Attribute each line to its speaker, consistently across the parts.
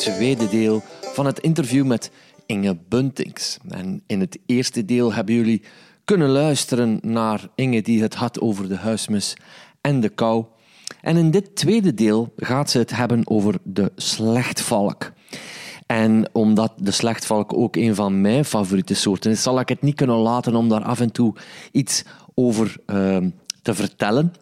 Speaker 1: tweede deel van het interview met Inge Buntings. En in het eerste deel hebben jullie kunnen luisteren naar Inge die het had over de huismus en de kou. En in dit tweede deel gaat ze het hebben over de slechtvalk. En omdat de slechtvalk ook een van mijn favoriete soorten is, zal ik het niet kunnen laten om daar af en toe iets over uh, te vertellen.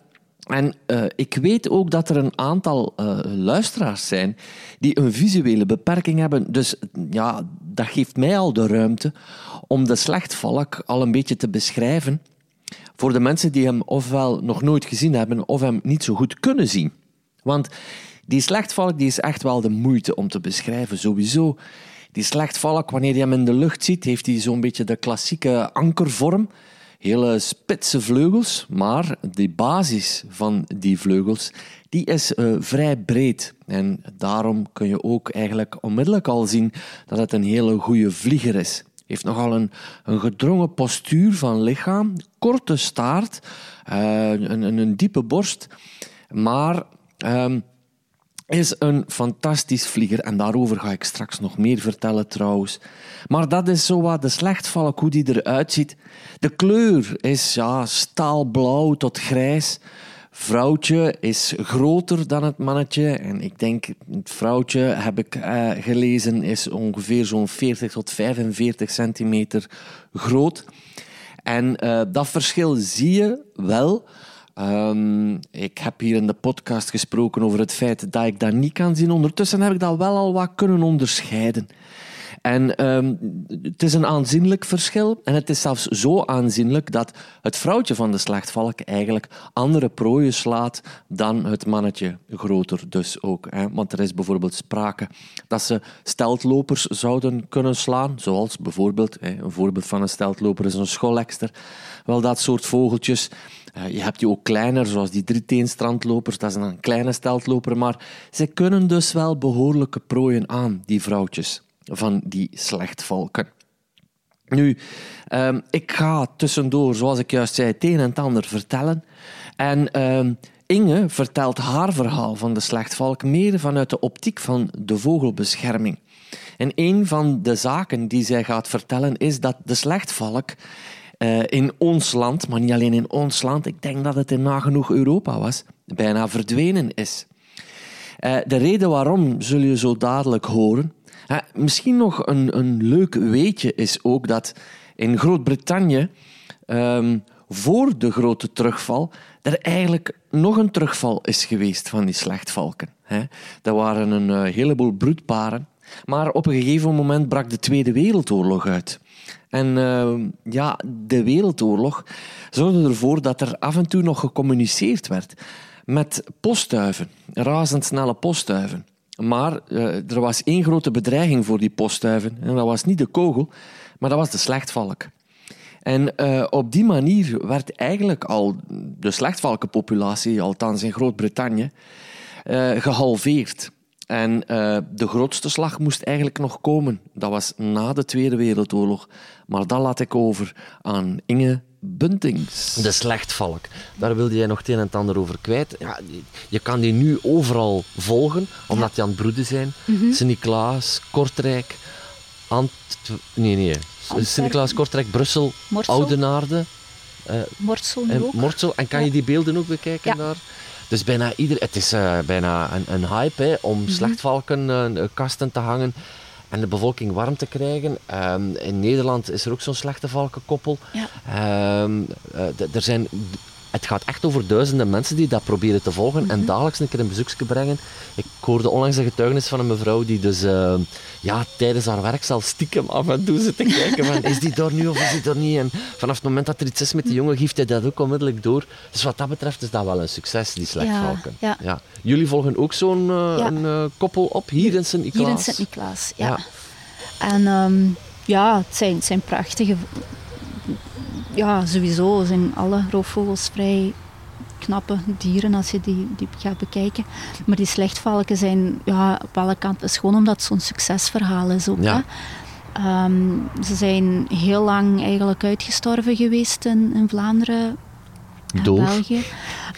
Speaker 1: En uh, ik weet ook dat er een aantal uh, luisteraars zijn die een visuele beperking hebben. Dus ja, dat geeft mij al de ruimte om de slechtvalk al een beetje te beschrijven. Voor de mensen die hem ofwel nog nooit gezien hebben of hem niet zo goed kunnen zien. Want die slechtvalk die is echt wel de moeite om te beschrijven, sowieso. Die slechtvalk, wanneer je hem in de lucht ziet, heeft hij zo'n beetje de klassieke ankervorm hele spitse vleugels, maar de basis van die vleugels die is uh, vrij breed. En daarom kun je ook eigenlijk onmiddellijk al zien dat het een hele goede vlieger is. Heeft nogal een, een gedrongen postuur van lichaam, korte staart, uh, een, een, diepe borst, maar um, is een fantastisch vlieger en daarover ga ik straks nog meer vertellen trouwens. Maar dat is zo wat de slechtvalk, hoe die eruit ziet. De kleur is ja, staalblauw tot grijs. Vrouwtje is groter dan het mannetje. En ik denk, het vrouwtje, heb ik uh, gelezen, is ongeveer zo'n 40 tot 45 centimeter groot. En uh, dat verschil zie je wel Um, ik heb hier in de podcast gesproken over het feit dat ik dat niet kan zien. Ondertussen heb ik dat wel al wat kunnen onderscheiden. En um, het is een aanzienlijk verschil. En het is zelfs zo aanzienlijk dat het vrouwtje van de slechtvalk eigenlijk andere prooien slaat dan het mannetje groter dus ook. Hè. Want er is bijvoorbeeld sprake dat ze steltlopers zouden kunnen slaan. Zoals bijvoorbeeld, hè, een voorbeeld van een steltloper is een schollekster. Wel, dat soort vogeltjes uh, je hebt die ook kleiner, zoals die drieteenstrandlopers. Dat is een kleine steltloper. Maar ze kunnen dus wel behoorlijke prooien aan, die vrouwtjes van die slechtvalken. Nu, um, ik ga tussendoor, zoals ik juist zei, het een en ander vertellen. En um, Inge vertelt haar verhaal van de slechtvalk meer vanuit de optiek van de vogelbescherming. En een van de zaken die zij gaat vertellen is dat de slechtvalk uh, in ons land, maar niet alleen in ons land, ik denk dat het in nagenoeg Europa was, bijna verdwenen is. Uh, de reden waarom zul je zo dadelijk horen. Misschien nog een, een leuk weetje is ook dat in Groot-Brittannië um, voor de grote terugval er eigenlijk nog een terugval is geweest van die slechtvalken. Hè. Waren een heleboel broedparen. Maar op een gegeven moment brak de Tweede Wereldoorlog uit. En uh, ja, de Wereldoorlog zorgde ervoor dat er af en toe nog gecommuniceerd werd met postduiven, razendsnelle postduiven. Maar uh, er was één grote bedreiging voor die postduiven. En dat was niet de kogel, maar dat was de slechtvalk. En uh, op die manier werd eigenlijk al de slechtvalkenpopulatie, althans in Groot-Brittannië, uh, gehalveerd. En uh, de grootste slag moest eigenlijk nog komen. Dat was na de Tweede Wereldoorlog. Maar dat laat ik over aan Inge Buntings.
Speaker 2: De slechtvalk. Daar wilde jij nog het een en het ander over kwijt. Ja, je kan die nu overal volgen, omdat die aan het broeden zijn. Mm -hmm. Sint-Niklaas, Kortrijk, Ant... Nee, nee. Sint-Niklaas, Kortrijk, Brussel. Oudenaarde.
Speaker 3: Uh, Morsel
Speaker 2: en
Speaker 3: ook.
Speaker 2: Morsel. En kan je die beelden ook bekijken daar? Dus bijna ieder, het is uh, bijna een, een hype hè, om mm -hmm. slechtvalkenkasten uh, te hangen en de bevolking warm te krijgen. Um, in Nederland is er ook zo'n slechte valkenkoppel.
Speaker 3: Ja.
Speaker 2: Um, uh, er zijn het gaat echt over duizenden mensen die dat proberen te volgen mm -hmm. en dagelijks een keer een bezoekje brengen. Ik hoorde onlangs een getuigenis van een mevrouw die dus uh, ja, tijdens haar werk zal stiekem af en toe zit te kijken van is die daar nu of is die er niet? En vanaf het moment dat er iets is met die jongen, geeft hij dat ook onmiddellijk door. Dus wat dat betreft is dat wel een succes, die slechtvalken.
Speaker 3: Ja, ja.
Speaker 2: ja. Jullie volgen ook zo'n uh, ja. uh, koppel op hier in Sint-Niklaas?
Speaker 3: Hier in Sint-Niklaas, ja. En um, ja, het zijn, het zijn prachtige ja, sowieso zijn alle roofvogels vrij knappe dieren als je die, die gaat bekijken. Maar die slechtvalken zijn ja, op alle kanten. is gewoon omdat het zo'n succesverhaal is ook.
Speaker 2: Ja.
Speaker 3: Hè? Um, ze zijn heel lang eigenlijk uitgestorven geweest in, in Vlaanderen en. België.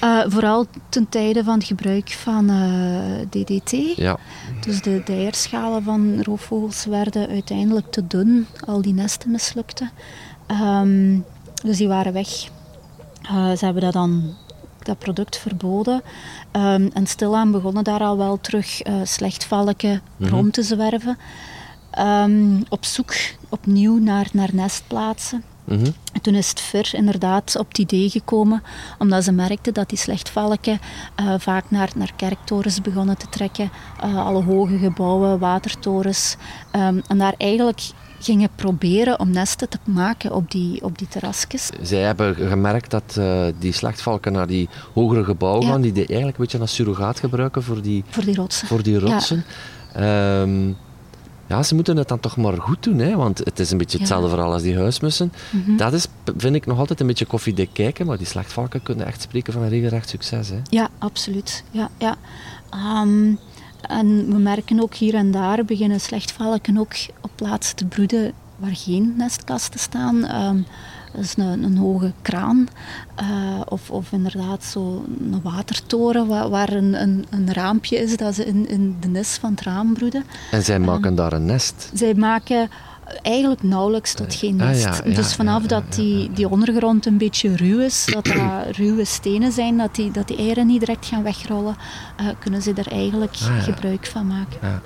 Speaker 3: Uh, vooral ten tijde van het gebruik van uh, DDT.
Speaker 2: Ja.
Speaker 3: Dus de, de eierschalen van roofvogels werden uiteindelijk te dun. Al die nesten mislukten. Um, dus die waren weg. Uh, ze hebben dat dan dat product verboden. Um, en stilaan begonnen daar al wel terug uh, slechtvalken mm -hmm. rond te zwerven. Um, op zoek opnieuw naar, naar nestplaatsen.
Speaker 2: Mm -hmm.
Speaker 3: En toen is het ver inderdaad op het idee gekomen, omdat ze merkten dat die slechtvalken uh, vaak naar, naar kerktorens begonnen te trekken, uh, alle hoge gebouwen, watertorens, um, en daar eigenlijk gingen proberen om nesten te maken op die, op die terrasjes.
Speaker 2: Zij hebben gemerkt dat uh, die slechtvalken naar die hogere gebouwen ja. gaan, die die eigenlijk een beetje als surrogaat gebruiken voor die,
Speaker 3: voor die rotsen.
Speaker 2: Voor die rotsen. Ja. Um, ja, ze moeten het dan toch maar goed doen, hè? want het is een beetje hetzelfde ja. verhaal als die huismussen.
Speaker 3: Mm -hmm.
Speaker 2: Dat is, vind ik, nog altijd een beetje koffiedik kijken, maar die slechtvalken kunnen echt spreken van een regelrecht succes. Hè?
Speaker 3: Ja, absoluut. Ja, ja. Um, en we merken ook hier en daar beginnen slechtvalken ook op plaatsen te broeden waar geen nestkasten staan. Um, dat is een, een hoge kraan uh, of, of inderdaad zo een watertoren waar, waar een, een, een, raampje is dat ze in, in de nis van het raam broeden.
Speaker 2: En zij maken um, daar een nest?
Speaker 3: Zij maken eigenlijk nauwelijks tot geen nest.
Speaker 2: Ah, ja, ja,
Speaker 3: dus vanaf
Speaker 2: ja,
Speaker 3: dat die, die ondergrond een beetje ruw is, dat dat ruwe stenen zijn, dat die, dat die eieren niet direct gaan wegrollen, uh, kunnen ze er eigenlijk
Speaker 2: ah,
Speaker 3: gebruik van maken.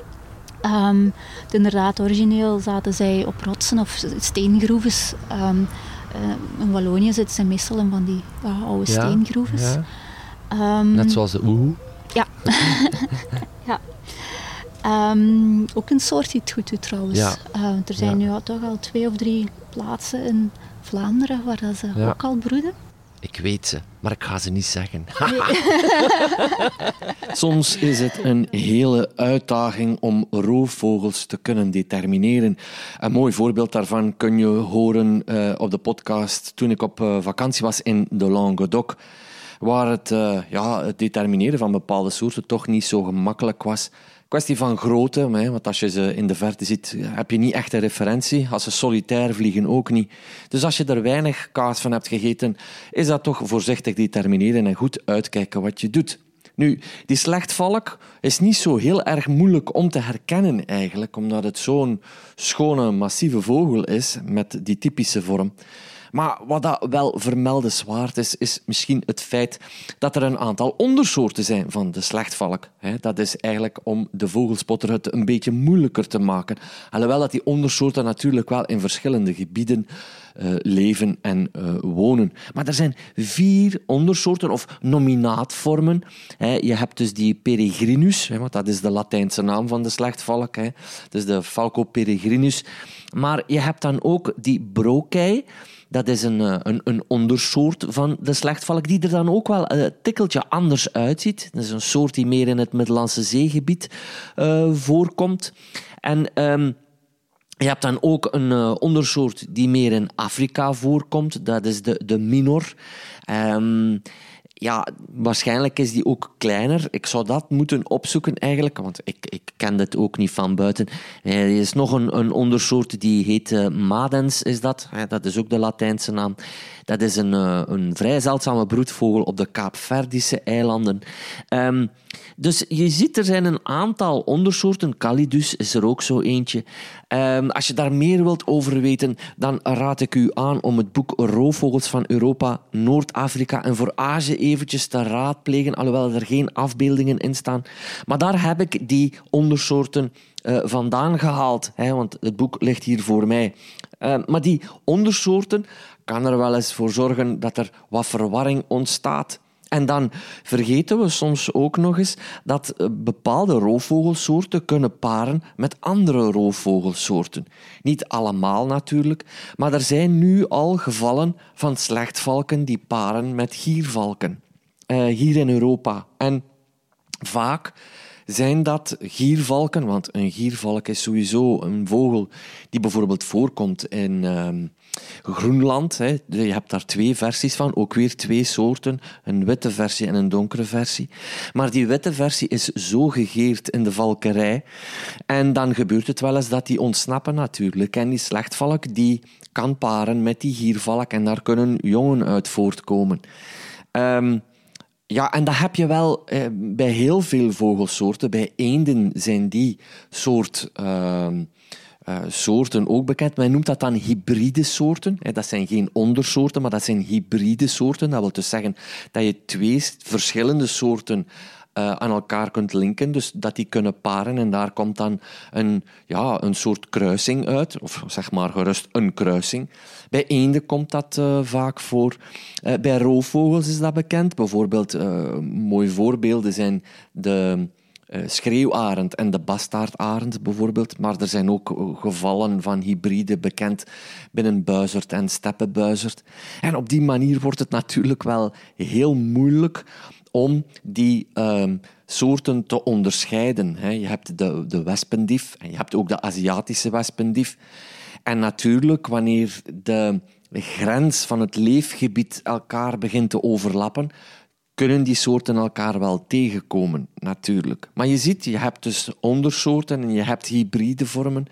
Speaker 3: Um, inderdaad, origineel zaten zij op rotsen of steengroeves. Um, uh, in Wallonië zitten ze meestal in van die uh, oude steengroeves. Um,
Speaker 2: Net zoals de oehoe.
Speaker 3: Ja. ja. Ook een soort die het goed doet trouwens.
Speaker 2: Ja.
Speaker 3: Uh, er zijn
Speaker 2: ja.
Speaker 3: nu toch al twee of drie plaatsen in Vlaanderen waar dat ze
Speaker 2: Ja.
Speaker 3: ook al broeden.
Speaker 2: Ik weet ze, maar ik ga ze niet zeggen.
Speaker 1: Soms is het een hele uitdaging om roofvogels te kunnen determineren. Een mooi voorbeeld daarvan kun je horen uh, op de podcast toen ik op uh, vakantie was in de Languedoc, waar het, uh, ja, het determineren van bepaalde soorten toch niet zo gemakkelijk was. Kwestie van grootte, want als je ze in de verte ziet, heb je niet echt een referentie. Als ze solitair vliegen ook niet. Dus als je er weinig kaas van hebt gegeten, is dat toch voorzichtig determineren en goed uitkijken wat je doet. Nu, die slechtvalk is niet zo heel erg moeilijk om te herkennen eigenlijk, omdat het zo'n schone, massieve vogel is met die typische vorm. Maar wat dat wel vermeldenswaard is, is misschien het feit dat er een aantal ondersoorten zijn van de slechtvalk. Dat is eigenlijk om de vogelspotter het een beetje moeilijker te maken. Alhoewel dat die ondersoorten natuurlijk wel in verschillende gebieden uh, leven en uh, wonen. Maar er zijn vier ondersoorten of nominaatvormen. Je hebt dus die peregrinus, want dat is de Latijnse naam van de slechtvalk. Dus de Falco peregrinus. Maar je hebt dan ook die brokei. Dat is een, een, een, ondersoort van de slechtvalk die er dan ook wel een tikkeltje anders uitziet. Dat is een soort die meer in het Middellandse zeegebied uh, voorkomt. En um, je hebt dan ook een ondersoort die meer in Afrika voorkomt. Dat is de, de minor. Um, ja, waarschijnlijk is die ook kleiner. Ik zou dat moeten opzoeken eigenlijk, want ik, ik ken dit ook niet van buiten. Er is nog een, een ondersoort die heet uh, madens, is dat. Ja, dat is ook de Latijnse naam. Dat is een, een vrij zeldzame broedvogel op de Kaapverdische eilanden. Um, dus je ziet, er zijn een aantal ondersoorten. Calidus is er ook zo eentje. Um, als je daar meer wilt over weten, dan raad ik u aan om het boek Roofvogels van Europa, Noord-Afrika en voor Azië eventjes te raadplegen, alhoewel er geen afbeeldingen in staan. Maar daar heb ik die ondersoorten uh, vandaan gehaald, hè, want het boek ligt hier voor mij. Uh, maar die ondersoorten kan er wel eens voor zorgen dat er wat verwarring ontstaat. En dan vergeten we soms ook nog eens dat bepaalde roofvogelsoorten kunnen paren met andere roofvogelsoorten. Niet allemaal natuurlijk, maar er zijn nu al gevallen van slechtvalken die paren met giervalken. Uh, hier in Europa. En vaak zijn dat giervalken, want een giervalk is sowieso een vogel die bijvoorbeeld voorkomt in uh, Groenland. Hè. Je hebt daar twee versies van, ook weer twee soorten, een witte versie en een donkere versie. Maar die witte versie is zo gegeerd in de valkerij en dan gebeurt het wel eens dat die ontsnappen natuurlijk. En die slechtvalk die kan paren met die giervalk en daar kunnen jongen uit voortkomen. Um, Ja, en dat heb je wel eh, bij heel veel vogelsoorten. Bij eenden zijn die soort ehm, eh, soorten ook bekend. Men noemt dat dan hybride soorten. Dat zijn geen ondersoorten, maar dat zijn hybride soorten. Dat wil dus zeggen dat je twee verschillende soorten uh, aan elkaar kunt linken, dus dat die kunnen paren en daar komt dan een, ja, een soort kruising uit, of zeg maar gerust een kruising. Bij eenden komt dat uh, vaak voor. Uh, bij roofvogels is dat bekend. Bijvoorbeeld, mooie voorbeelden zijn de schreeuwarend en de bastaardarend bijvoorbeeld. Maar er zijn ook gevallen van hybride bekend binnen buizerd en steppenbuizerd. En op die manier wordt het natuurlijk wel heel moeilijk om die um, soorten te onderscheiden. Je hebt de, de wespendief en je hebt ook de Aziatische wespendief. En natuurlijk, wanneer de grens van het leefgebied elkaar begint te overlappen, kunnen die soorten elkaar wel tegenkomen, natuurlijk. Maar je ziet, je hebt dus ondersoorten en je hebt hybride vormen.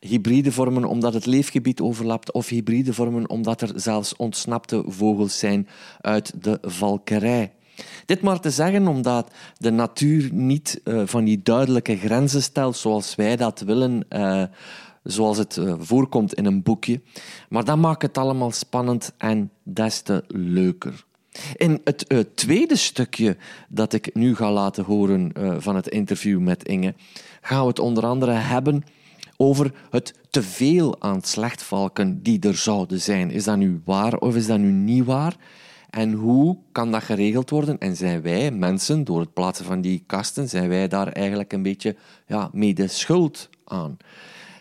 Speaker 1: Hybride vormen omdat het leefgebied overlapt, of hybride vormen omdat er zelfs ontsnapte vogels zijn uit de valkerij. Dit maar te zeggen omdat de natuur niet uh, van die duidelijke grenzen stelt zoals wij dat willen, uh, zoals het uh, voorkomt in een boekje. Maar dat maakt het allemaal spannend en des te leuker. In het tweede stukje dat ik nu ga laten horen van het interview met Inge, gaan we het onder andere hebben over het teveel aan slechtvalken die er zouden zijn. Is dat nu waar of is dat nu niet waar? En hoe kan dat geregeld worden? En zijn wij, mensen, door het plaatsen van die kasten, zijn wij daar eigenlijk een beetje ja, mede schuld aan?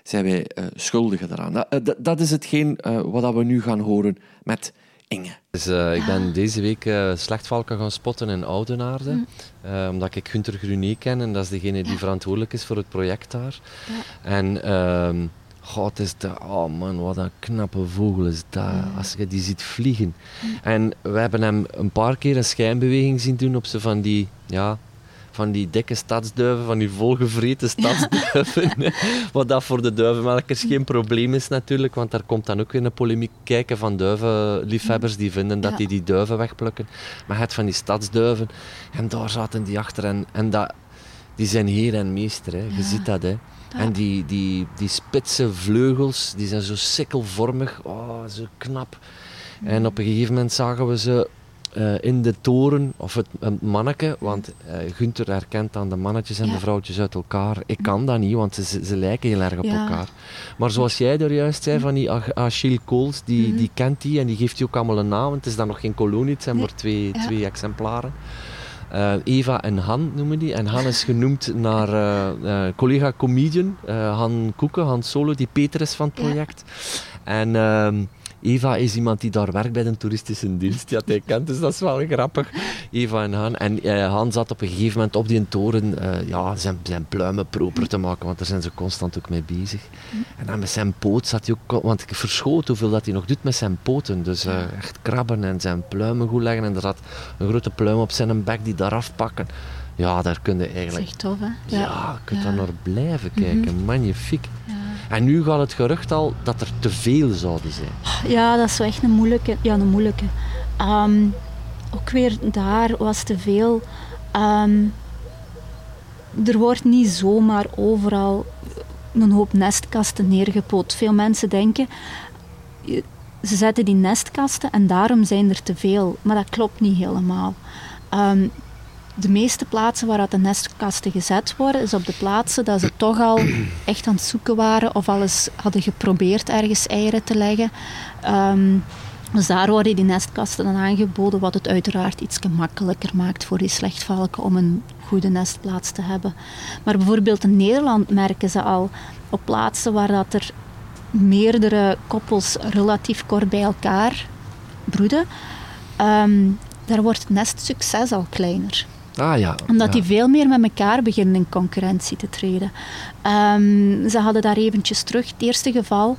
Speaker 1: Zijn wij uh, schuldigen daaraan? Dat, uh, dat, is hetgeen uh, wat we nu gaan horen met Inge.
Speaker 2: Dus, ik ben deze week slechtvalken gaan spotten in Oudenaarde. Mm. omdat ik Gunter Gruné ken en dat is degene die verantwoordelijk is voor het project daar. Ja. En ehm, God, is de, oh man, wat een knappe vogel is dat. Als je die ziet vliegen. En we hebben hem een paar keer een schijnbeweging zien doen op ze van die, ja, van die dikke stadsduiven, van die volgevreten stadsduiven. Wat dat voor de duivenmelkers geen probleem is natuurlijk, want daar komt dan ook weer een polemiek kijken van duivenliefhebbers die vinden dat die die duiven wegplukken. Maar het van die stadsduiven, en daar zaten die achter en, en dat, die zijn heer en meester, hè. je ziet dat. Hè. En die, die, die spitse vleugels, die zijn zo sikkelvormig. Oh, zo knap. En op een gegeven moment zagen we ze uh, in de toren, of het, het manneke, want uh, Gunther herkent dan de mannetjes en de vrouwtjes uit elkaar. Ik kan dat niet, want ze, ze lijken heel erg op elkaar. Maar zoals jij er juist zei, van die Achille Kools, die, mm -hmm. die kent die en die geeft die ook allemaal een naam. Het is dan nog geen kolonie, het zijn maar twee, twee exemplaren. Uh, Eva en Han noemen die. En Han is genoemd naar uh, uh, collega comedian Han Koeken, Han Solo, die Peter is van het project. Ja. En ehm, Eva is iemand die daar werkt bij de toeristische dienst, die had hij kent, dus dat is wel grappig. Eva en Han. En uh, Han zat op een gegeven moment op die toren uh, ja, zijn, zijn pluimen proper te maken, want daar zijn ze constant ook mee bezig. En dan met zijn poot zat hij ook, want ik verschoot hoeveel dat hij nog doet met zijn poten. Dus uh, echt krabben en zijn pluimen goed leggen. En er zat een grote pluim op zijn bek die daar afpakken. Ja, daar kun je eigenlijk...
Speaker 3: Dat tof, hè?
Speaker 2: Ja, ja je kunt ja. daar naar blijven kijken. Mm Magnifiek. Ja. En nu gaat het gerucht al dat er te veel zouden zijn.
Speaker 3: Ja, dat is wel echt een moeilijke. Ja, een moeilijke. Um, ook weer daar was te veel. Um, er wordt niet zomaar overal een hoop nestkasten neergepoot. Veel mensen denken, ze zetten die nestkasten en daarom zijn er te veel. Maar dat klopt niet helemaal. Um, de meeste plaatsen waar de nestkasten gezet worden, is op de plaatsen dat ze toch al echt aan het zoeken waren of alles hadden geprobeerd ergens eieren te leggen. Um, dus daar worden die nestkasten dan aangeboden, wat het uiteraard iets gemakkelijker maakt voor die slechtvalken om een goede nestplaats te hebben. Maar bijvoorbeeld in Nederland merken ze al op plaatsen waar dat er meerdere koppels relatief kort bij elkaar broeden, um, daar wordt het nestsucces al kleiner.
Speaker 2: Ah, ja.
Speaker 3: Omdat die veel meer met elkaar beginnen in concurrentie te treden. Um, ze hadden daar eventjes terug het eerste geval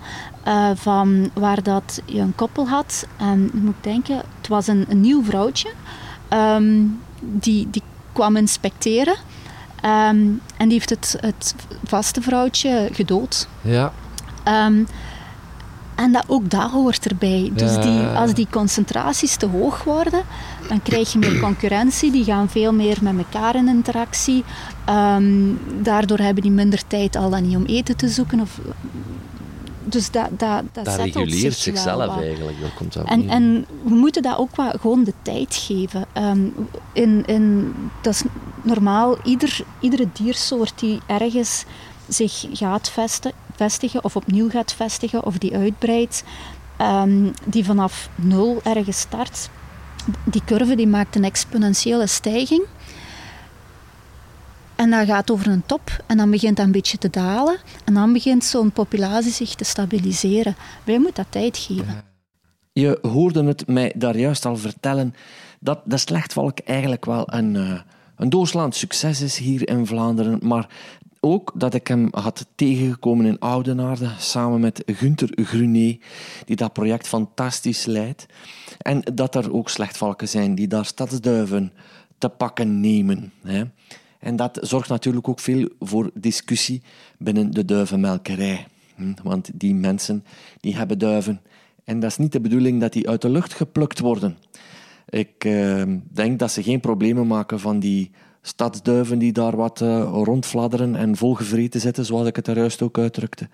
Speaker 3: uh, van waar dat je een koppel had. En je moet denken, het was een, een nieuw vrouwtje. Um, die, die kwam inspecteren. Um, en die heeft het, het vaste vrouwtje gedood.
Speaker 2: Ja.
Speaker 3: En dat, ook dat hoort erbij. Dus die, als die concentraties te hoog worden, dan krijg je meer concurrentie. Die gaan veel meer met elkaar in interactie. Ehm, daardoor hebben die minder tijd al dan niet om eten te zoeken. Of, dus dat, dat, dat,
Speaker 2: dat reguleert zichzelf eigenlijk. Dat komt
Speaker 3: en, en we moeten dat ook wat, gewoon de tijd geven. Um, in, in, dat is normaal, ieder, iedere diersoort die ergens zich gaat vesten, vestigen of opnieuw gaat vestigen of die uitbreidt, um, die vanaf nul ergens start, die curve die maakt een exponentiële stijging. En dat gaat over een top en dan begint dat een beetje te dalen. En dan begint zo'n populatie zich te stabiliseren. Wij moeten dat tijd geven.
Speaker 1: Je hoorde het mij daar juist al vertellen dat de slechtvalk eigenlijk wel een, uh, een doorslaand succes is hier in Vlaanderen. Maar ook dat ik hem had tegengekomen in Oudenaarde samen met Gunther Gruné, die dat project fantastisch leidt. En dat er ook slechtvalken zijn die daar stadsduiven te pakken nemen. Hè. En dat zorgt natuurlijk ook veel voor discussie binnen de duivenmelkerij. Hm, want die mensen die hebben duiven. En dat is niet de bedoeling dat die uit de lucht geplukt worden. Ik uh, denk dat ze geen problemen maken van die stadsduiven die daar wat uh, rondfladderen en volgevreten zitten, zoals ik het er juist ook uitdrukte.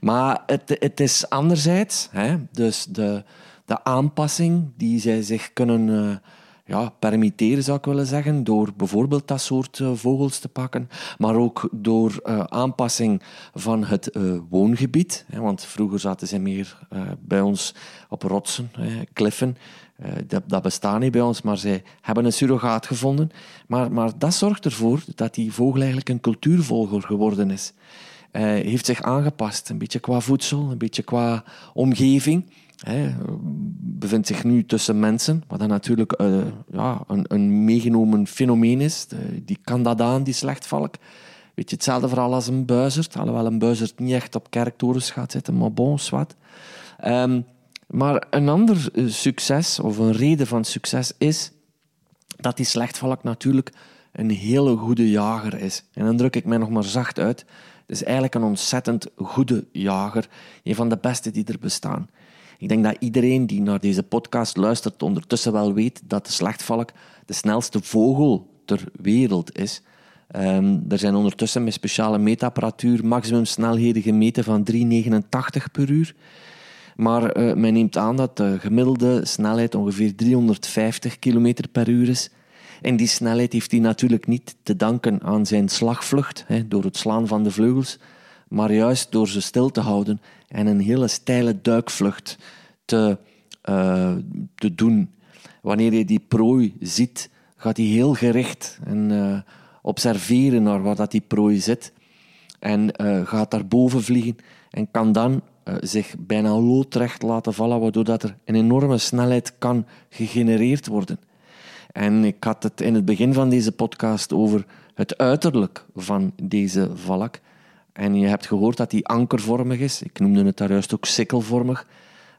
Speaker 1: Maar het, het is anderzijds, hè, dus de, de aanpassing die zij zich kunnen uh, ja, permitteren, zou ik willen zeggen, door bijvoorbeeld dat soort uh, vogels te pakken, maar ook door aanpassing van het woongebied. Hè, want vroeger zaten ze meer bij ons op rotsen, kliffen. Uh, dat, dat, bestaat niet bij ons, maar zij hebben een surrogaat gevonden. Maar, maar dat zorgt ervoor dat die vogel eigenlijk een cultuurvolger geworden is. Uh, heeft zich aangepast, een beetje qua voedsel, een beetje qua omgeving. Hij bevindt zich nu tussen mensen, wat dan natuurlijk uh, ja, een, een, meegenomen fenomeen is. Die kan dat aan, die slechtvalk. Weet je, hetzelfde verhaal als een buizerd. Alhoewel een buizerd niet echt op kerktorens gaat zitten, maar bon, maar een ander eh, succes, of een reden van succes, is dat die slechtvalk natuurlijk een hele goede jager is. En dan druk ik mij nog maar zacht uit. Het is eigenlijk een ontzettend goede jager. Een van de beste die er bestaan. Ik denk dat iedereen die naar deze podcast luistert ondertussen wel weet dat de slechtvalk de snelste vogel ter wereld is. Um, er zijn ondertussen met speciale meetapparatuur maximumsnelheden gemeten van 3,89 per uur. Maar uh, men neemt aan dat de gemiddelde snelheid ongeveer 350 km per uur is. En die snelheid heeft hij natuurlijk niet te danken aan zijn slagvlucht, hè, door het slaan van de vleugels, maar juist door ze stil te houden en een hele steile duikvlucht te, uh, te doen. Wanneer je die prooi ziet, gaat hij heel gericht en uh, observeren naar waar dat die prooi zit. En gaat daar boven vliegen en kan dan uh, zich bijna loodrecht laten vallen, waardoor dat er een enorme snelheid kan gegenereerd worden. En ik had het in het begin van deze podcast over het uiterlijk van deze valk. En je hebt gehoord dat die ankervormig is. Ik noemde het daar juist ook sikkelvormig.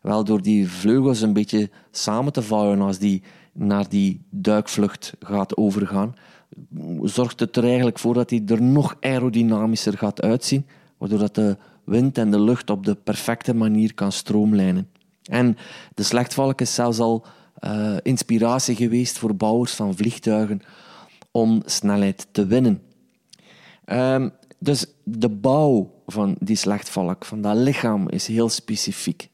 Speaker 1: Wel, door die vleugels een beetje samen te vouwen als die naar die duikvlucht gaat overgaan, zorgt het er eigenlijk voor dat hij er nog aerodynamischer gaat uitzien, waardoor dat de wind en de lucht op de perfecte manier kan stroomlijnen. En de slechtvalk is zelfs al uh, inspiratie geweest voor bouwers van vliegtuigen om snelheid te winnen. Um, dus de bouw van die slechtvalk, van dat lichaam, is heel specifiek.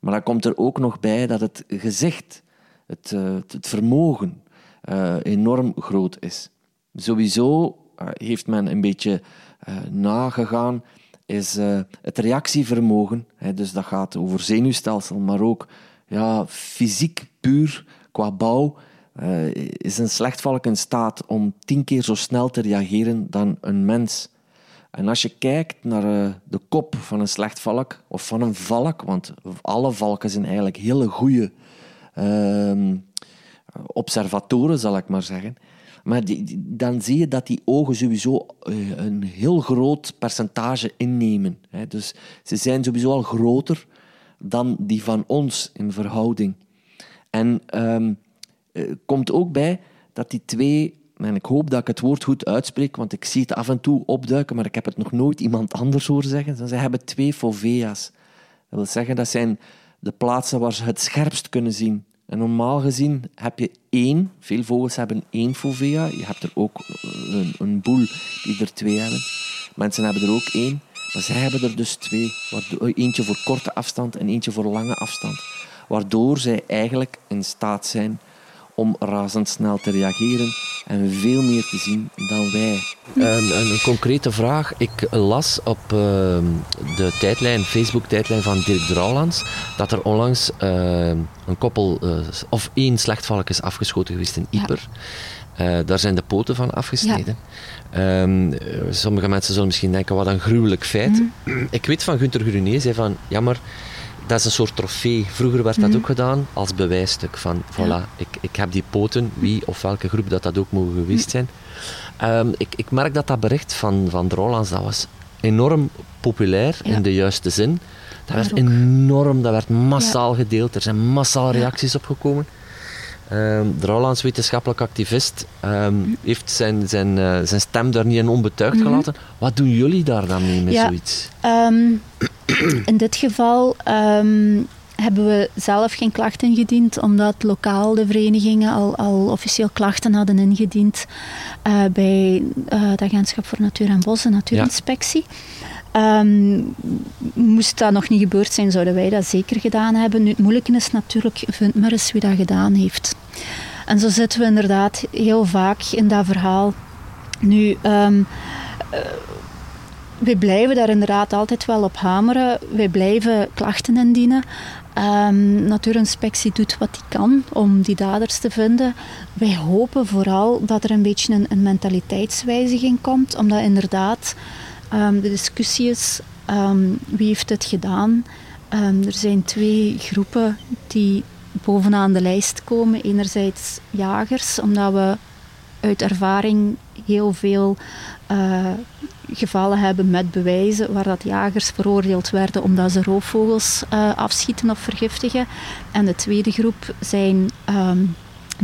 Speaker 1: Maar dan komt er ook nog bij dat het gezicht, het, uh, het vermogen, uh, enorm groot is. Sowieso heeft men een beetje nagegaan is uh, het reactievermogen. Hè, dus dat gaat over zenuwstelsel, maar ook ja, fysiek puur qua bouw. Uh, is een slechtvalk in staat om tien keer zo snel te reageren dan een mens. En als je kijkt naar uh, de kop van een slechtvalk, of van een valk, want alle valken zijn eigenlijk hele goede uh, observatoren, zal ik maar zeggen. Maar dan zie je dat die ogen sowieso eh, een heel groot percentage innemen. Dus ze zijn sowieso al groter dan die van ons in verhouding. En um, komt ook bij dat die twee, en ik hoop dat ik het woord goed uitspreek, want ik zie het af en toe opduiken, maar ik heb het nog nooit iemand anders horen zeggen. Ze hebben twee fovea's. Dat wil zeggen, dat zijn de plaatsen waar ze het scherpst kunnen zien. En normaal gezien heb je één, veel vogels hebben één fovea. Je hebt er ook een, een boel die er twee hebben. Mensen hebben er ook één, maar zij hebben er dus twee. Eentje voor korte afstand en eentje voor lange afstand. Waardoor zij eigenlijk in staat zijn om razendsnel te reageren en veel meer te zien dan wij.
Speaker 2: Een, een, concrete vraag. Ik las op ehm, de tijdlijn, Facebook-tijdlijn van Dirk Drouwlands dat er onlangs ehm, een koppel, uh, of één slechtvalk is afgeschoten geweest in Ieper. Uh, daar zijn de poten van afgesneden. Ehm, sommige mensen zullen misschien denken, wat een gruwelijk feit. Mhm. Ik weet van Gunther Gruné, zei van, jammer, dat is een soort trofee. Vroeger werd dat mhm. ook gedaan als bewijsstuk van, voilà, ik, ik heb die poten, wie of welke groep dat dat ook mogen geweest zijn. Ehm, ik, ik merk dat dat bericht van, van dat was enorm populair in de juiste zin. Dat werd enorm, dat werd massaal gedeeld, er zijn massaal reacties op gekomen. Um, de Rolands wetenschappelijk activist ehm, heeft zijn, zijn, uh, zijn stem daar niet in onbetuigd mhm. gelaten. Wat doen jullie daar dan mee met zoiets?
Speaker 3: in dit geval hebben we zelf geen klachten ingediend, omdat lokaal de verenigingen al, al officieel klachten hadden ingediend uh, bij uh, het Agentschap voor Natuur en Bos, de Natuurinspectie. Um, moest dat nog niet gebeurd zijn, zouden wij dat zeker gedaan hebben. Nu, het moeilijke is natuurlijk, vind maar eens wie dat gedaan heeft. En zo zitten we inderdaad heel vaak in dat verhaal. Nu, um, wij blijven daar inderdaad altijd wel op hameren. Wij blijven klachten indienen. Um, Natuurinspectie doet wat hij kan om die daders te vinden. Wij hopen vooral dat er een beetje een, een mentaliteitswijziging komt, omdat inderdaad um, de discussie is um, wie heeft het gedaan. er zijn twee groepen die bovenaan de lijst komen. Enerzijds jagers, omdat we uit ervaring heel veel uh, gevallen hebben met bewijzen waar dat jagers veroordeeld werden omdat ze roofvogels uh, afschieten of vergiftigen. En de tweede groep zijn um,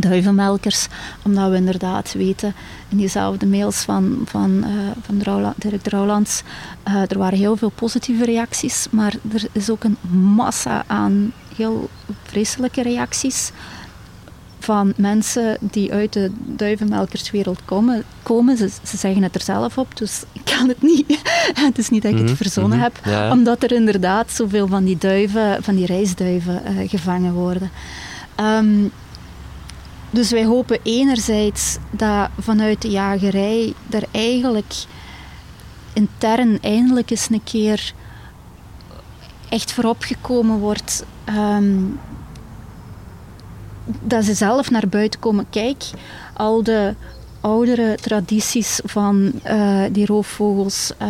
Speaker 3: duivenmelkers, omdat we inderdaad weten in diezelfde mails van, van, uh, van Dirk Drouwlands, uh, er waren heel veel positieve reacties, maar er is ook een massa aan heel vreselijke reacties van mensen die uit de duivenmelkerswereld komen. komen. Ze, ze, zeggen het er zelf op, dus ik kan het niet. het is niet dat ik het mhm, verzonnen mhm, heb, omdat er inderdaad zoveel van die duiven, van die reisduiven uh, gevangen worden. Um, dus wij hopen enerzijds dat vanuit de jagerij er eigenlijk intern eindelijk eens een keer echt voorop gekomen wordt um, dat ze zelf naar buiten komen. Kijk, al de oudere tradities van uh, die roofvogels, uh,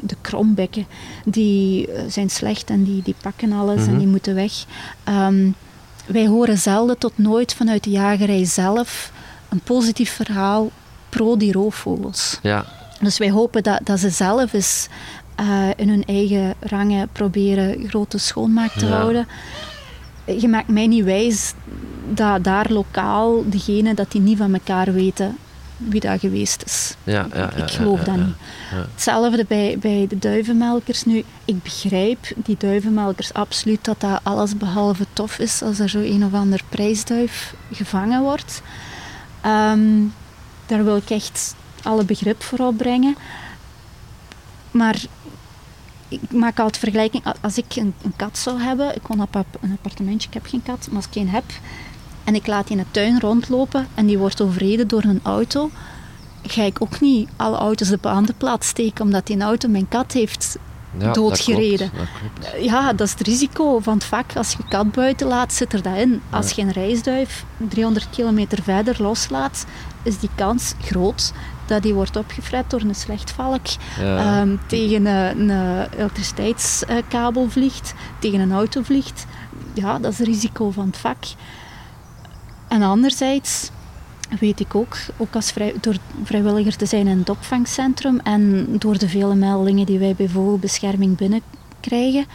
Speaker 3: de krombekken, die eh, zijn slecht en die, die pakken alles en mhm. die moeten weg. Um, wij horen zelden tot nooit vanuit de jagerij zelf een positief verhaal pro die roofvogels.
Speaker 2: Ja.
Speaker 3: Dus wij hopen dat, dat ze zelf eens in hun eigen rangen proberen grote schoonmaak te houden. Je maakt mij niet wijs dat daar lokaal degene dat die niet van elkaar weten wie dat geweest is.
Speaker 2: Ja, ja,
Speaker 3: ik geloof dat niet. Hetzelfde bij, bij de duivenmelkers. Nu, ik begrijp die duivenmelkers absoluut dat dat alles behalve tof is als er zo een of ander prijsduif gevangen wordt. Ehm, daar wil ik echt alle begrip voor opbrengen. Maar ik maak altijd vergelijking. Als ik een, een, kat zou hebben, ik woon op een appartementje, ik heb geen kat, maar als ik een heb, en ik laat die in de tuin rondlopen en die wordt overreden door een auto, ga ik ook niet alle auto's op de plaats steken omdat die auto mijn kat heeft doodgereden. ja, dat is het risico van het vak. Als je kat buiten laat, zit er dat in. Als je een reisduif 300 kilometer verder loslaat, is die kans groot dat die wordt opgefret door een slechtvalk, ja. um, tegen een, een elektriciteitskabel vliegt, tegen een auto vliegt. Ja, dat is het risico van het vak. En anderzijds weet ik ook, ook als vrij, door vrijwilliger te zijn in het opvangcentrum en door de vele meldingen die wij bij vogelbescherming binnenkrijgen,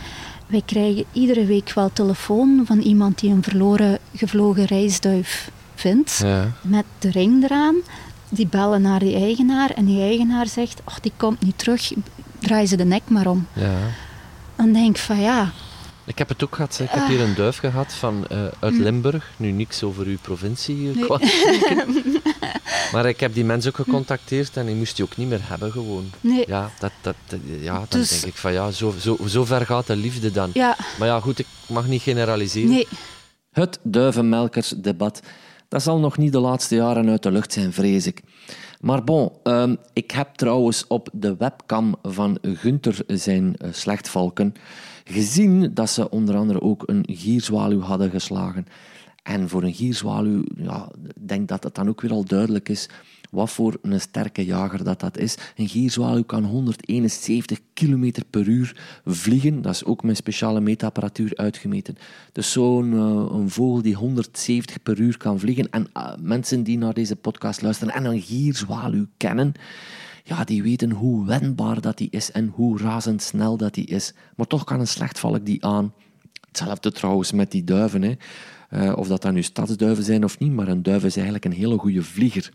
Speaker 3: wij krijgen iedere week wel telefoon van iemand die een verloren gevlogen reisduif vindt, ja. met de ring eraan. Die bellen naar die eigenaar en die eigenaar zegt, ach die komt niet terug, draai ze de nek maar om.
Speaker 2: Ja.
Speaker 3: Dan denk ik van ja,
Speaker 2: Ik heb het ook gehad. Ik heb hier een duif gehad van, uh, uit Limburg. Nu niks over uw provincie hier nee. Maar ik heb die mensen ook gecontacteerd en die moest die ook niet meer hebben gewoon.
Speaker 3: Nee.
Speaker 2: Ja, dat, dat, ja dan dus... denk ik van ja, zo, zo, zo ver gaat de liefde dan.
Speaker 3: Ja.
Speaker 2: Maar ja, goed, ik mag niet generaliseren.
Speaker 3: Nee.
Speaker 1: Het duivenmelkersdebat, dat zal nog niet de laatste jaren uit de lucht zijn, vrees ik. Maar bon, um, ik heb trouwens op de webcam van Gunther zijn uh, slechtvalken gezien dat ze onder andere ook een gierzwaluw hadden geslagen. En voor een gierzwaluw, ja, denk dat het dan ook weer al duidelijk is wat voor een sterke jager dat, dat is. Een gierzwaluw kan 171 km per uur vliegen. Dat is ook met speciale meetapparatuur uitgemeten. Dus zo'n uh, een vogel die 170 per uur kan vliegen. En uh, mensen die naar deze podcast luisteren en een gierzwaluw kennen, ja, die weten hoe wendbaar dat die is en hoe razendsnel dat die is. Maar toch kan een slechtvalk die aan. Hetzelfde trouwens met die duiven. Hè. Uh, of dat dan nu stadsduiven zijn of niet, maar een duif is eigenlijk een hele goede vlieger.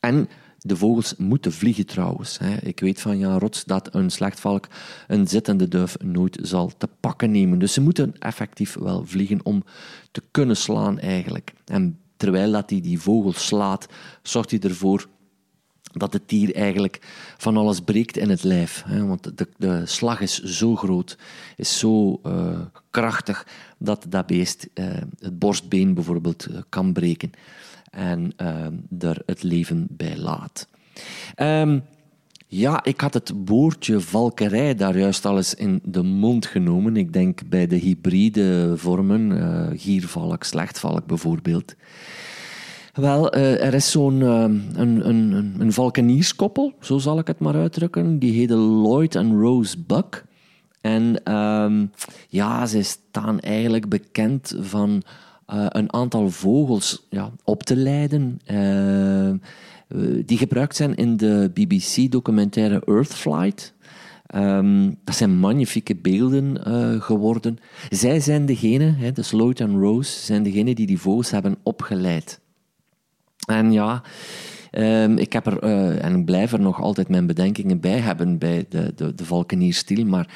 Speaker 1: En de vogels moeten vliegen trouwens. Ik weet van Jan Rots dat een slechtvalk een zittende duif nooit zal te pakken nemen. Dus ze moeten effectief wel vliegen om te kunnen slaan eigenlijk. En terwijl dat hij die vogel slaat, zorgt hij ervoor dat het dier eigenlijk van alles breekt in het lijf. Want de, de slag is zo groot, is zo uh, krachtig, dat dat beest uh, het borstbeen bijvoorbeeld uh, kan breken en er het leven bij laat. Um, ja, ik had het woordje valkerij daar juist al eens in de mond genomen. Ik denk bij de hybride vormen, giervalk, slechtvalk bijvoorbeeld. Wel, uh, er is zo'n uh, een, een, een valkenierskoppel, zo zal ik het maar uitdrukken. Die heette Lloyd en Rose Buck. En uh, ja, ze staan eigenlijk bekend van uh, een aantal vogels ja, op te leiden. die gebruikt zijn in de BBC-documentaire Earthflight. Um, dat zijn magnifieke beelden geworden. Zij zijn degene, hè, dus Lloyd en Rose, zijn degene die die vogels hebben opgeleid. En ja, um, ik heb er, uh, en ik blijf er nog altijd mijn bedenkingen bij hebben bij de, de, de valkenierstiel. Maar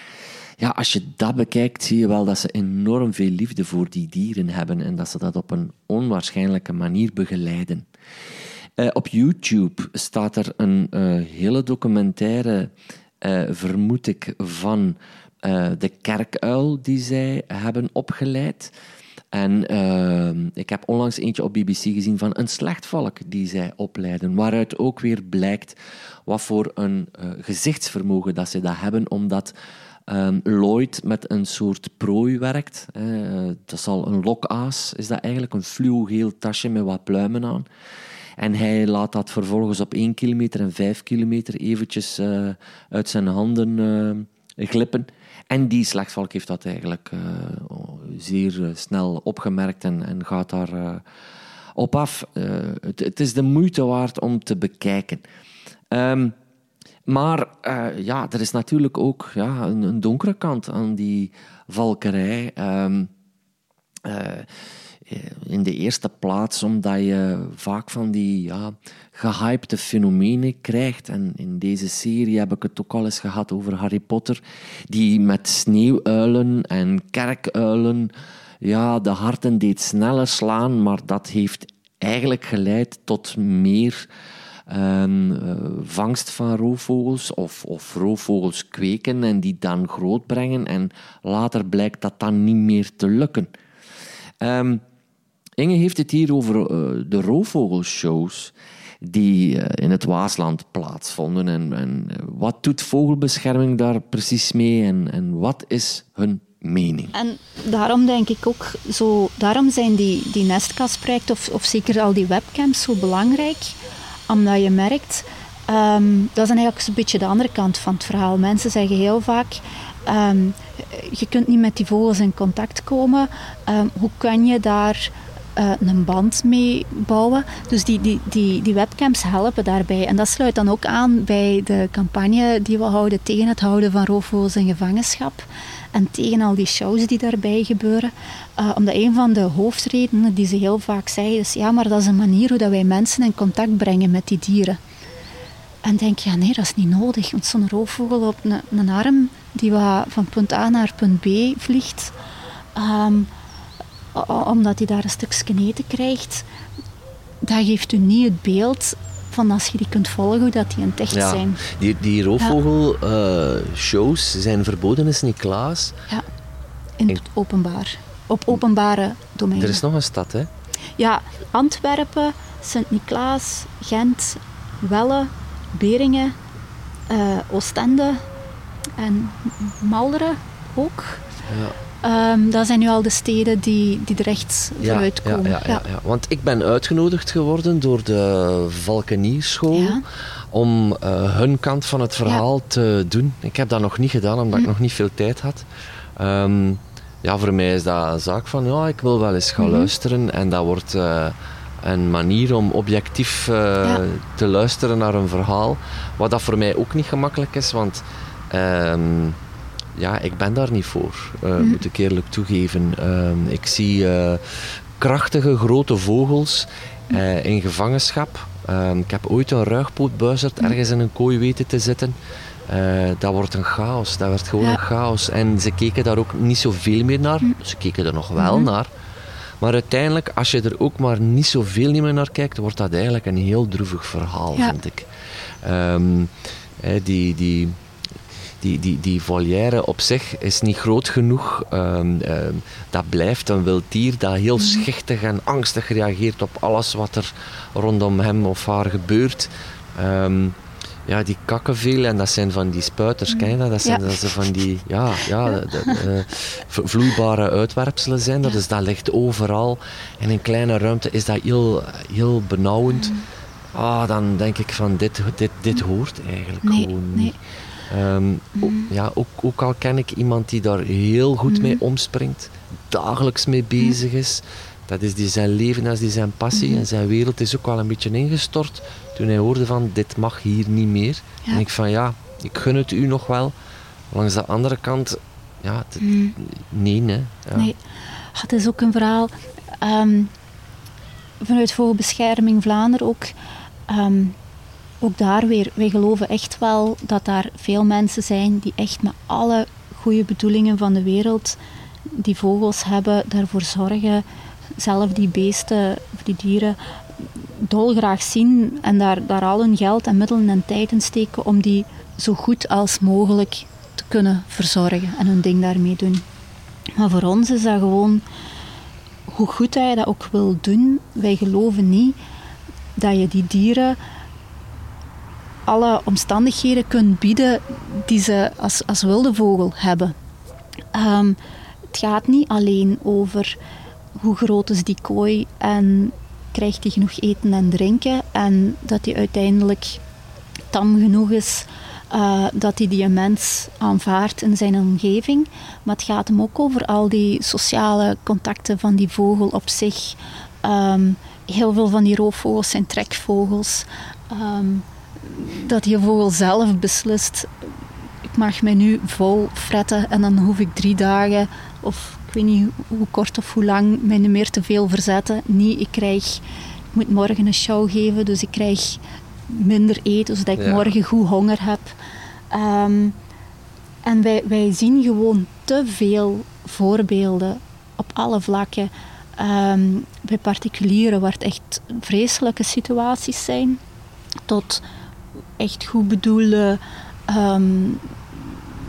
Speaker 1: ja, als je dat bekijkt, zie je wel dat ze enorm veel liefde voor die dieren hebben en dat ze dat op een onwaarschijnlijke manier begeleiden. Uh, op YouTube staat er een uh, hele documentaire, vermoed ik, van de kerkuil die zij hebben opgeleid. En uh, ik heb onlangs eentje op BBC gezien van een slechtvalk die zij opleiden, waaruit ook weer blijkt wat voor een uh, gezichtsvermogen dat ze dat hebben, omdat um, Lloyd met een soort prooi werkt. Dat zal een lokaas, is dat eigenlijk, een fluogeel tasje met wat pluimen aan. En hij laat dat vervolgens op 1 kilometer en 5 kilometer eventjes uh, uit zijn handen uh, glippen. En die slechtvalk heeft dat eigenlijk uh, zeer eh, snel opgemerkt en, en gaat daar uh, op af. Het, het, is de moeite waard om te bekijken. Um, maar ja, er is natuurlijk ook ja, een, een, donkere kant aan die valkerij. Um, eh, in de eerste plaats omdat je vaak van die ja, gehypte fenomenen krijgt. En in deze serie heb ik het ook al eens gehad over Harry Potter, die met sneeuwuilen en kerkuilen ja, de harten deed sneller slaan, maar dat heeft eigenlijk geleid tot meer um, vangst van roofvogels of, of roofvogels kweken en die dan grootbrengen en later blijkt dat dan niet meer te lukken. Um, Inge heeft het hier over uh, de roofvogelshows die uh, in het Waasland plaatsvonden. En, en uh, wat doet vogelbescherming daar precies mee en, en wat is hun mening?
Speaker 3: En daarom denk ik ook, zo, daarom zijn die, die nestkastprojecten of, of zeker al die webcams zo belangrijk. Omdat je merkt, um, dat is eigenlijk een beetje de andere kant van het verhaal. Mensen zeggen heel vaak, um, je kunt niet met die vogels in contact komen. Um, hoe kan je daar uh, een band mee bouwen. Dus die, die, die, die webcams helpen daarbij. En dat sluit dan ook aan bij de campagne die we houden tegen het houden van roofvogels in gevangenschap. En tegen al die shows die daarbij gebeuren. Uh, omdat een van de hoofdredenen die ze heel vaak zeggen is: ja, maar dat is een manier hoe dat wij mensen in contact brengen met die dieren. En denk je, ja, nee, dat is niet nodig. Want zo'n roofvogel op een, een arm die van punt A naar punt B vliegt, ehm, omdat hij daar een stukje eten krijgt, dat geeft u niet het beeld van als je die kunt volgen, dat die een echt ja, zijn.
Speaker 1: Die, die roofvogelshows zijn verboden in Sint-Niklaas.
Speaker 3: Ja, in het openbaar. Op openbare domeinen.
Speaker 1: Er is nog een stad, hè?
Speaker 3: Ja, Antwerpen, Sint-Niklaas, Gent, Welle, Beringen, uh, Oostende en Malderen ook. Ja. Um, dat zijn nu al de steden die, die er echt vooruit komen.
Speaker 1: Ja, ja, ja, Want ik ben uitgenodigd geworden door de Valkenierschool om uh, hun kant van het verhaal te doen. Ik heb dat nog niet gedaan, omdat ik hm. nog niet veel tijd had. Um, ja, voor mij is dat een zaak van, ja, ik wil wel eens gaan mhm. luisteren. En dat wordt uh, een manier om objectief uh, te luisteren naar een verhaal. Wat dat voor mij ook niet gemakkelijk is, want... Um, ja, ik ben daar niet voor, uh, moet ik eerlijk toegeven. Uh, ik zie uh, krachtige grote vogels uh, in gevangenschap. Ehm, ik heb ooit een ruigpootbuizerd ergens in een kooi weten te zitten. dat wordt een chaos, dat werd gewoon een chaos. En ze keken daar ook niet zoveel meer naar. Ze keken er nog wel mhm. naar. Maar uiteindelijk, als je er ook maar niet zoveel meer naar kijkt, wordt dat eigenlijk een heel droevig verhaal, vind ik. Um, die, die, die, die, die volière op zich is niet groot genoeg. Um, dat blijft een wild dier dat heel mhm. schichtig en angstig reageert op alles wat er rondom hem of haar gebeurt. Um, ja, die kakken veel en dat zijn van die spuiters, mm. ken je dat? Dat zijn, dat zijn van die ja, ja, de, vloeibare uitwerpselen zijn dat, dus dat ligt overal. In een kleine ruimte is dat heel, heel benauwend. Mm. Ah, dan denk ik van dit, dit, dit hoort eigenlijk
Speaker 3: nee,
Speaker 1: gewoon
Speaker 3: nee.
Speaker 1: Ehm, mm. ja, ook, ook al ken ik iemand die daar heel goed mee mm. omspringt, dagelijks mee bezig is. Dat is die zijn leven, dat is die zijn passie. Mm. En zijn wereld is ook wel een beetje ingestort toen hij hoorde van dit mag hier niet meer. En ik van ja, ik gun het u nog wel. Langs de andere kant, ja, nee, hè. Ja.
Speaker 3: Nee, het is ook een verhaal um, vanuit Vogelbescherming Vlaanderen ook. Ehm, ook daar weer, wij geloven echt wel dat daar veel mensen zijn die echt met alle goede bedoelingen van de wereld die vogels hebben, daarvoor zorgen, zelf die beesten of die dieren dolgraag zien en daar, daar al hun geld en middelen en tijd in steken om die zo goed als mogelijk te kunnen verzorgen en hun ding daarmee doen. Maar voor ons is dat gewoon, hoe goed hij dat ook wil doen, wij geloven niet dat je die dieren alle omstandigheden kunt bieden die ze als, als wilde vogel hebben. Ehm, het gaat niet alleen over hoe groot is die kooi en krijgt hij genoeg eten en drinken en dat hij uiteindelijk tam genoeg is uh, dat hij die mens aanvaardt in zijn omgeving. Maar het gaat hem ook over al die sociale contacten van die vogel op zich. Ehm, heel veel van die roofvogels zijn trekvogels. Ehm, dat je vogel zelf beslist, ik mag mij nu vol fretten en dan hoef ik drie dagen of ik weet niet hoe kort of hoe lang mij niet meer te veel verzetten. Nee, ik krijg, ik moet morgen een show geven, dus ik krijg minder eten, zodat ik morgen goed honger heb. Ehm, en wij, wij zien gewoon te veel voorbeelden op alle vlakken. Um, bij particulieren waar het echt vreselijke situaties zijn, tot echt goed bedoelde um,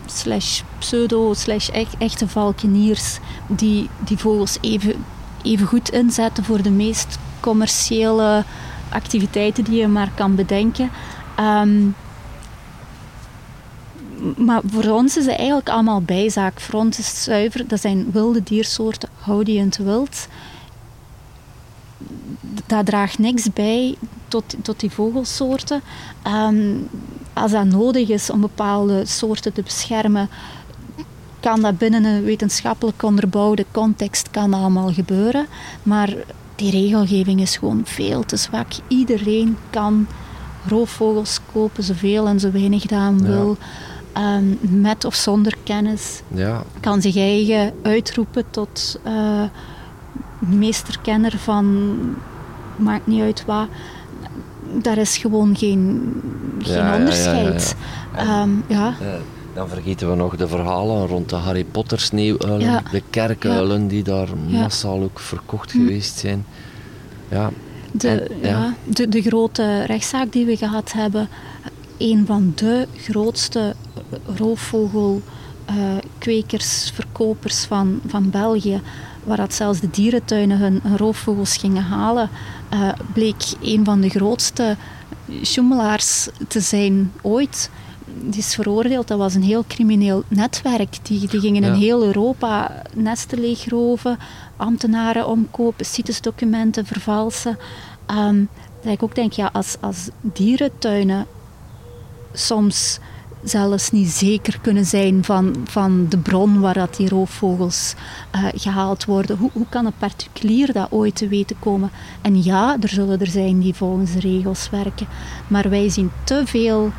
Speaker 3: slash pseudo slash echt, echte valkeniers die die vogels even, even goed inzetten voor de meest commerciële activiteiten die je maar kan bedenken. Um, maar voor ons is het eigenlijk allemaal bijzaak. Ons is zuiver, dat zijn wilde diersoorten, hou die in het wild. Dat draagt niks bij tot, tot die vogelsoorten. Ehm, als dat nodig is om bepaalde soorten te beschermen, kan dat binnen een wetenschappelijk onderbouwde context kan allemaal gebeuren. Maar die regelgeving is gewoon veel te zwak. Iedereen kan roofvogels kopen, zoveel en zo weinig hij wil. Ehm, met of zonder kennis.
Speaker 1: Ja.
Speaker 3: Kan zich eigen uitroepen tot uh, meesterkenner van maakt niet uit wat daar is gewoon geen, geen onderscheid. Ja,
Speaker 1: ehm,
Speaker 2: Dan vergeten we nog de verhalen rond de Harry Potter sneeuwuilen,
Speaker 3: Ja.
Speaker 2: de kerkuilen die daar
Speaker 3: Ja.
Speaker 2: massaal ook verkocht
Speaker 3: Hm.
Speaker 2: geweest zijn. Ja,
Speaker 3: De,
Speaker 2: En- ja.
Speaker 3: ja. de, de grote rechtszaak die we gehad hebben, een van de grootste roofvogelkwekers, verkopers van, van België, waar dat zelfs de dierentuinen hun, hun roofvogels gingen halen, eh, bleek een van de grootste sjoemelaars te zijn ooit. Die is veroordeeld, dat was een heel crimineel netwerk. Die, die gingen in heel Europa nesten leegroven, ambtenaren omkopen, CITES-documenten vervalsen. Ehm, dat ik ook denk, ja, als, als dierentuinen soms zelfs niet zeker kunnen zijn van, van de bron waar dat die roofvogels eh, gehaald worden. Hoe, hoe kan een particulier dat ooit te weten komen? En ja, er zullen er zijn die volgens de regels werken, maar wij zien te veel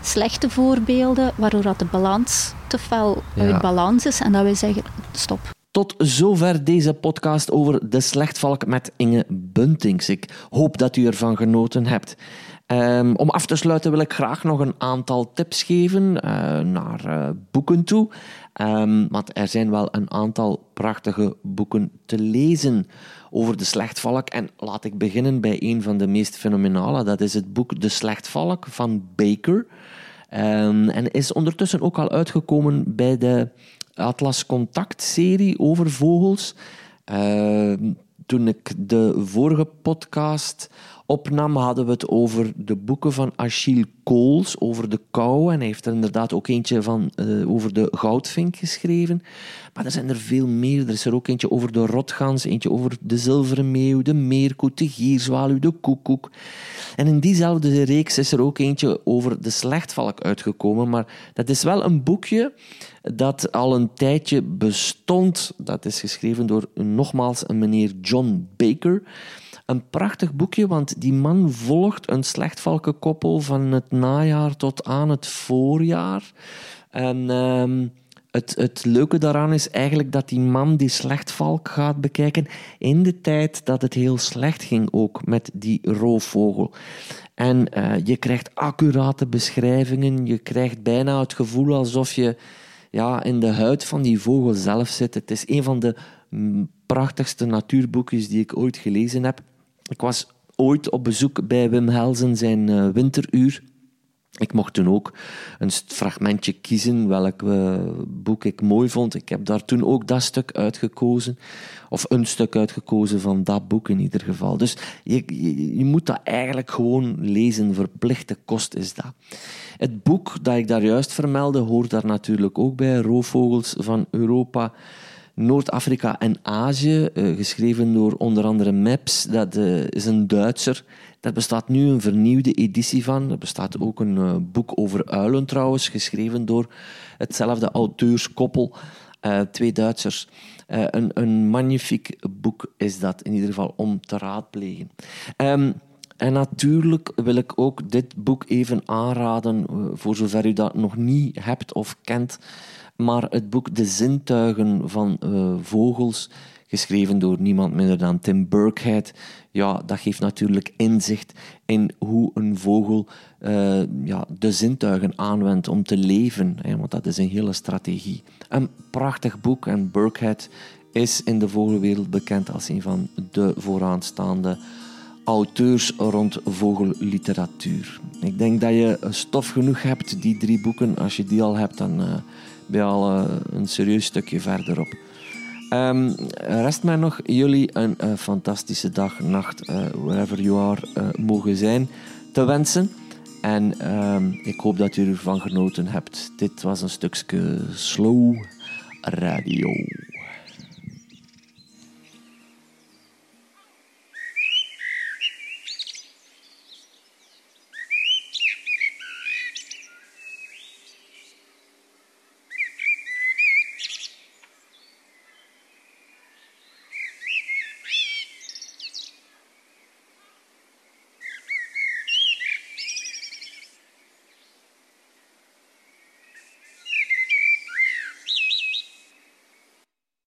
Speaker 3: slechte voorbeelden waardoor dat de balans te fel
Speaker 2: Ja.
Speaker 3: uit balans is en dat wij zeggen, stop.
Speaker 1: Tot zover deze podcast over de slechtvalk met Inge Buntings. Ik hoop dat u ervan genoten hebt. Ehm, om af te sluiten wil ik graag nog een aantal tips geven eh, naar eh, boeken toe. Ehm, want er zijn wel een aantal prachtige boeken te lezen over de slechtvalk. En laat ik beginnen bij een van de meest fenomenale. Dat is het boek De Slechtvalk van Baker. Ehm, en is ondertussen ook al uitgekomen bij de Atlas Contact serie over vogels. Toen ik de vorige podcast opnam, hadden we het over de boeken van Achille Kools over de kou. En hij heeft er inderdaad ook eentje van eh, over de goudvink geschreven. Maar er zijn er veel meer. Er is er ook eentje over de rotgans, eentje over de zilveren meeuw, de meerkoet, de gierzwaluw, de koekoek. En in diezelfde reeks is er ook eentje over de slechtvalk uitgekomen. Maar dat is wel een boekje dat al een tijdje bestond. Dat is geschreven door nogmaals een meneer John Baker. Een prachtig boekje, want die man volgt een slechtvalkenkoppel van het najaar tot aan het voorjaar. En ehm, het, het leuke daaraan is eigenlijk dat die man die slechtvalk gaat bekijken in de tijd dat het heel slecht ging ook met die roofvogel. En eh, je krijgt accurate beschrijvingen, je krijgt bijna het gevoel alsof je ja, in de huid van die vogel zelf zit. Het is een van de mm, prachtigste natuurboekjes die ik ooit gelezen heb. Ik was ooit op bezoek bij Wim Helsen zijn eh, winteruur. Ik mocht toen ook een fragmentje kiezen welk eh, boek ik mooi vond. Ik heb daar toen ook dat stuk uitgekozen. Of een stuk uitgekozen van dat boek in ieder geval. Dus je, je, moet dat eigenlijk gewoon lezen. Verplichte kost is dat. Het boek dat ik daar juist vermeldde hoort daar natuurlijk ook bij. Roofvogels van Europa, Noord-Afrika en Azië. eh, geschreven door onder andere Meps. Dat eh, is een Duitser. Daar bestaat nu een vernieuwde editie van. Er bestaat ook een eh, boek over uilen trouwens, geschreven door hetzelfde auteurskoppel, twee Duitsers. Een, een magnifiek boek is dat in ieder geval om te raadplegen. Ehm, en natuurlijk wil ik ook dit boek even aanraden, voor zover u dat nog niet hebt of kent. Maar het boek De Zintuigen van eh, Vogels, geschreven door niemand minder dan Tim Burkhead. Ja, dat geeft natuurlijk inzicht in hoe een vogel eh, ja, de zintuigen aanwendt om te leven. Want dat is een hele strategie. Een prachtig boek en Burkhead is in de vogelwereld bekend als een van de vooraanstaande auteurs rond vogelliteratuur. Ik denk dat je stof genoeg hebt, die drie boeken. Als je die al hebt, dan eh, je al eh, een serieus stukje verderop. Ehm rest mij nog jullie een eh, fantastische dag, nacht, eh, wherever you are, mogen zijn, te wensen. En ehm, ik hoop dat u ervan genoten hebt. Dit was een stukje slow radio.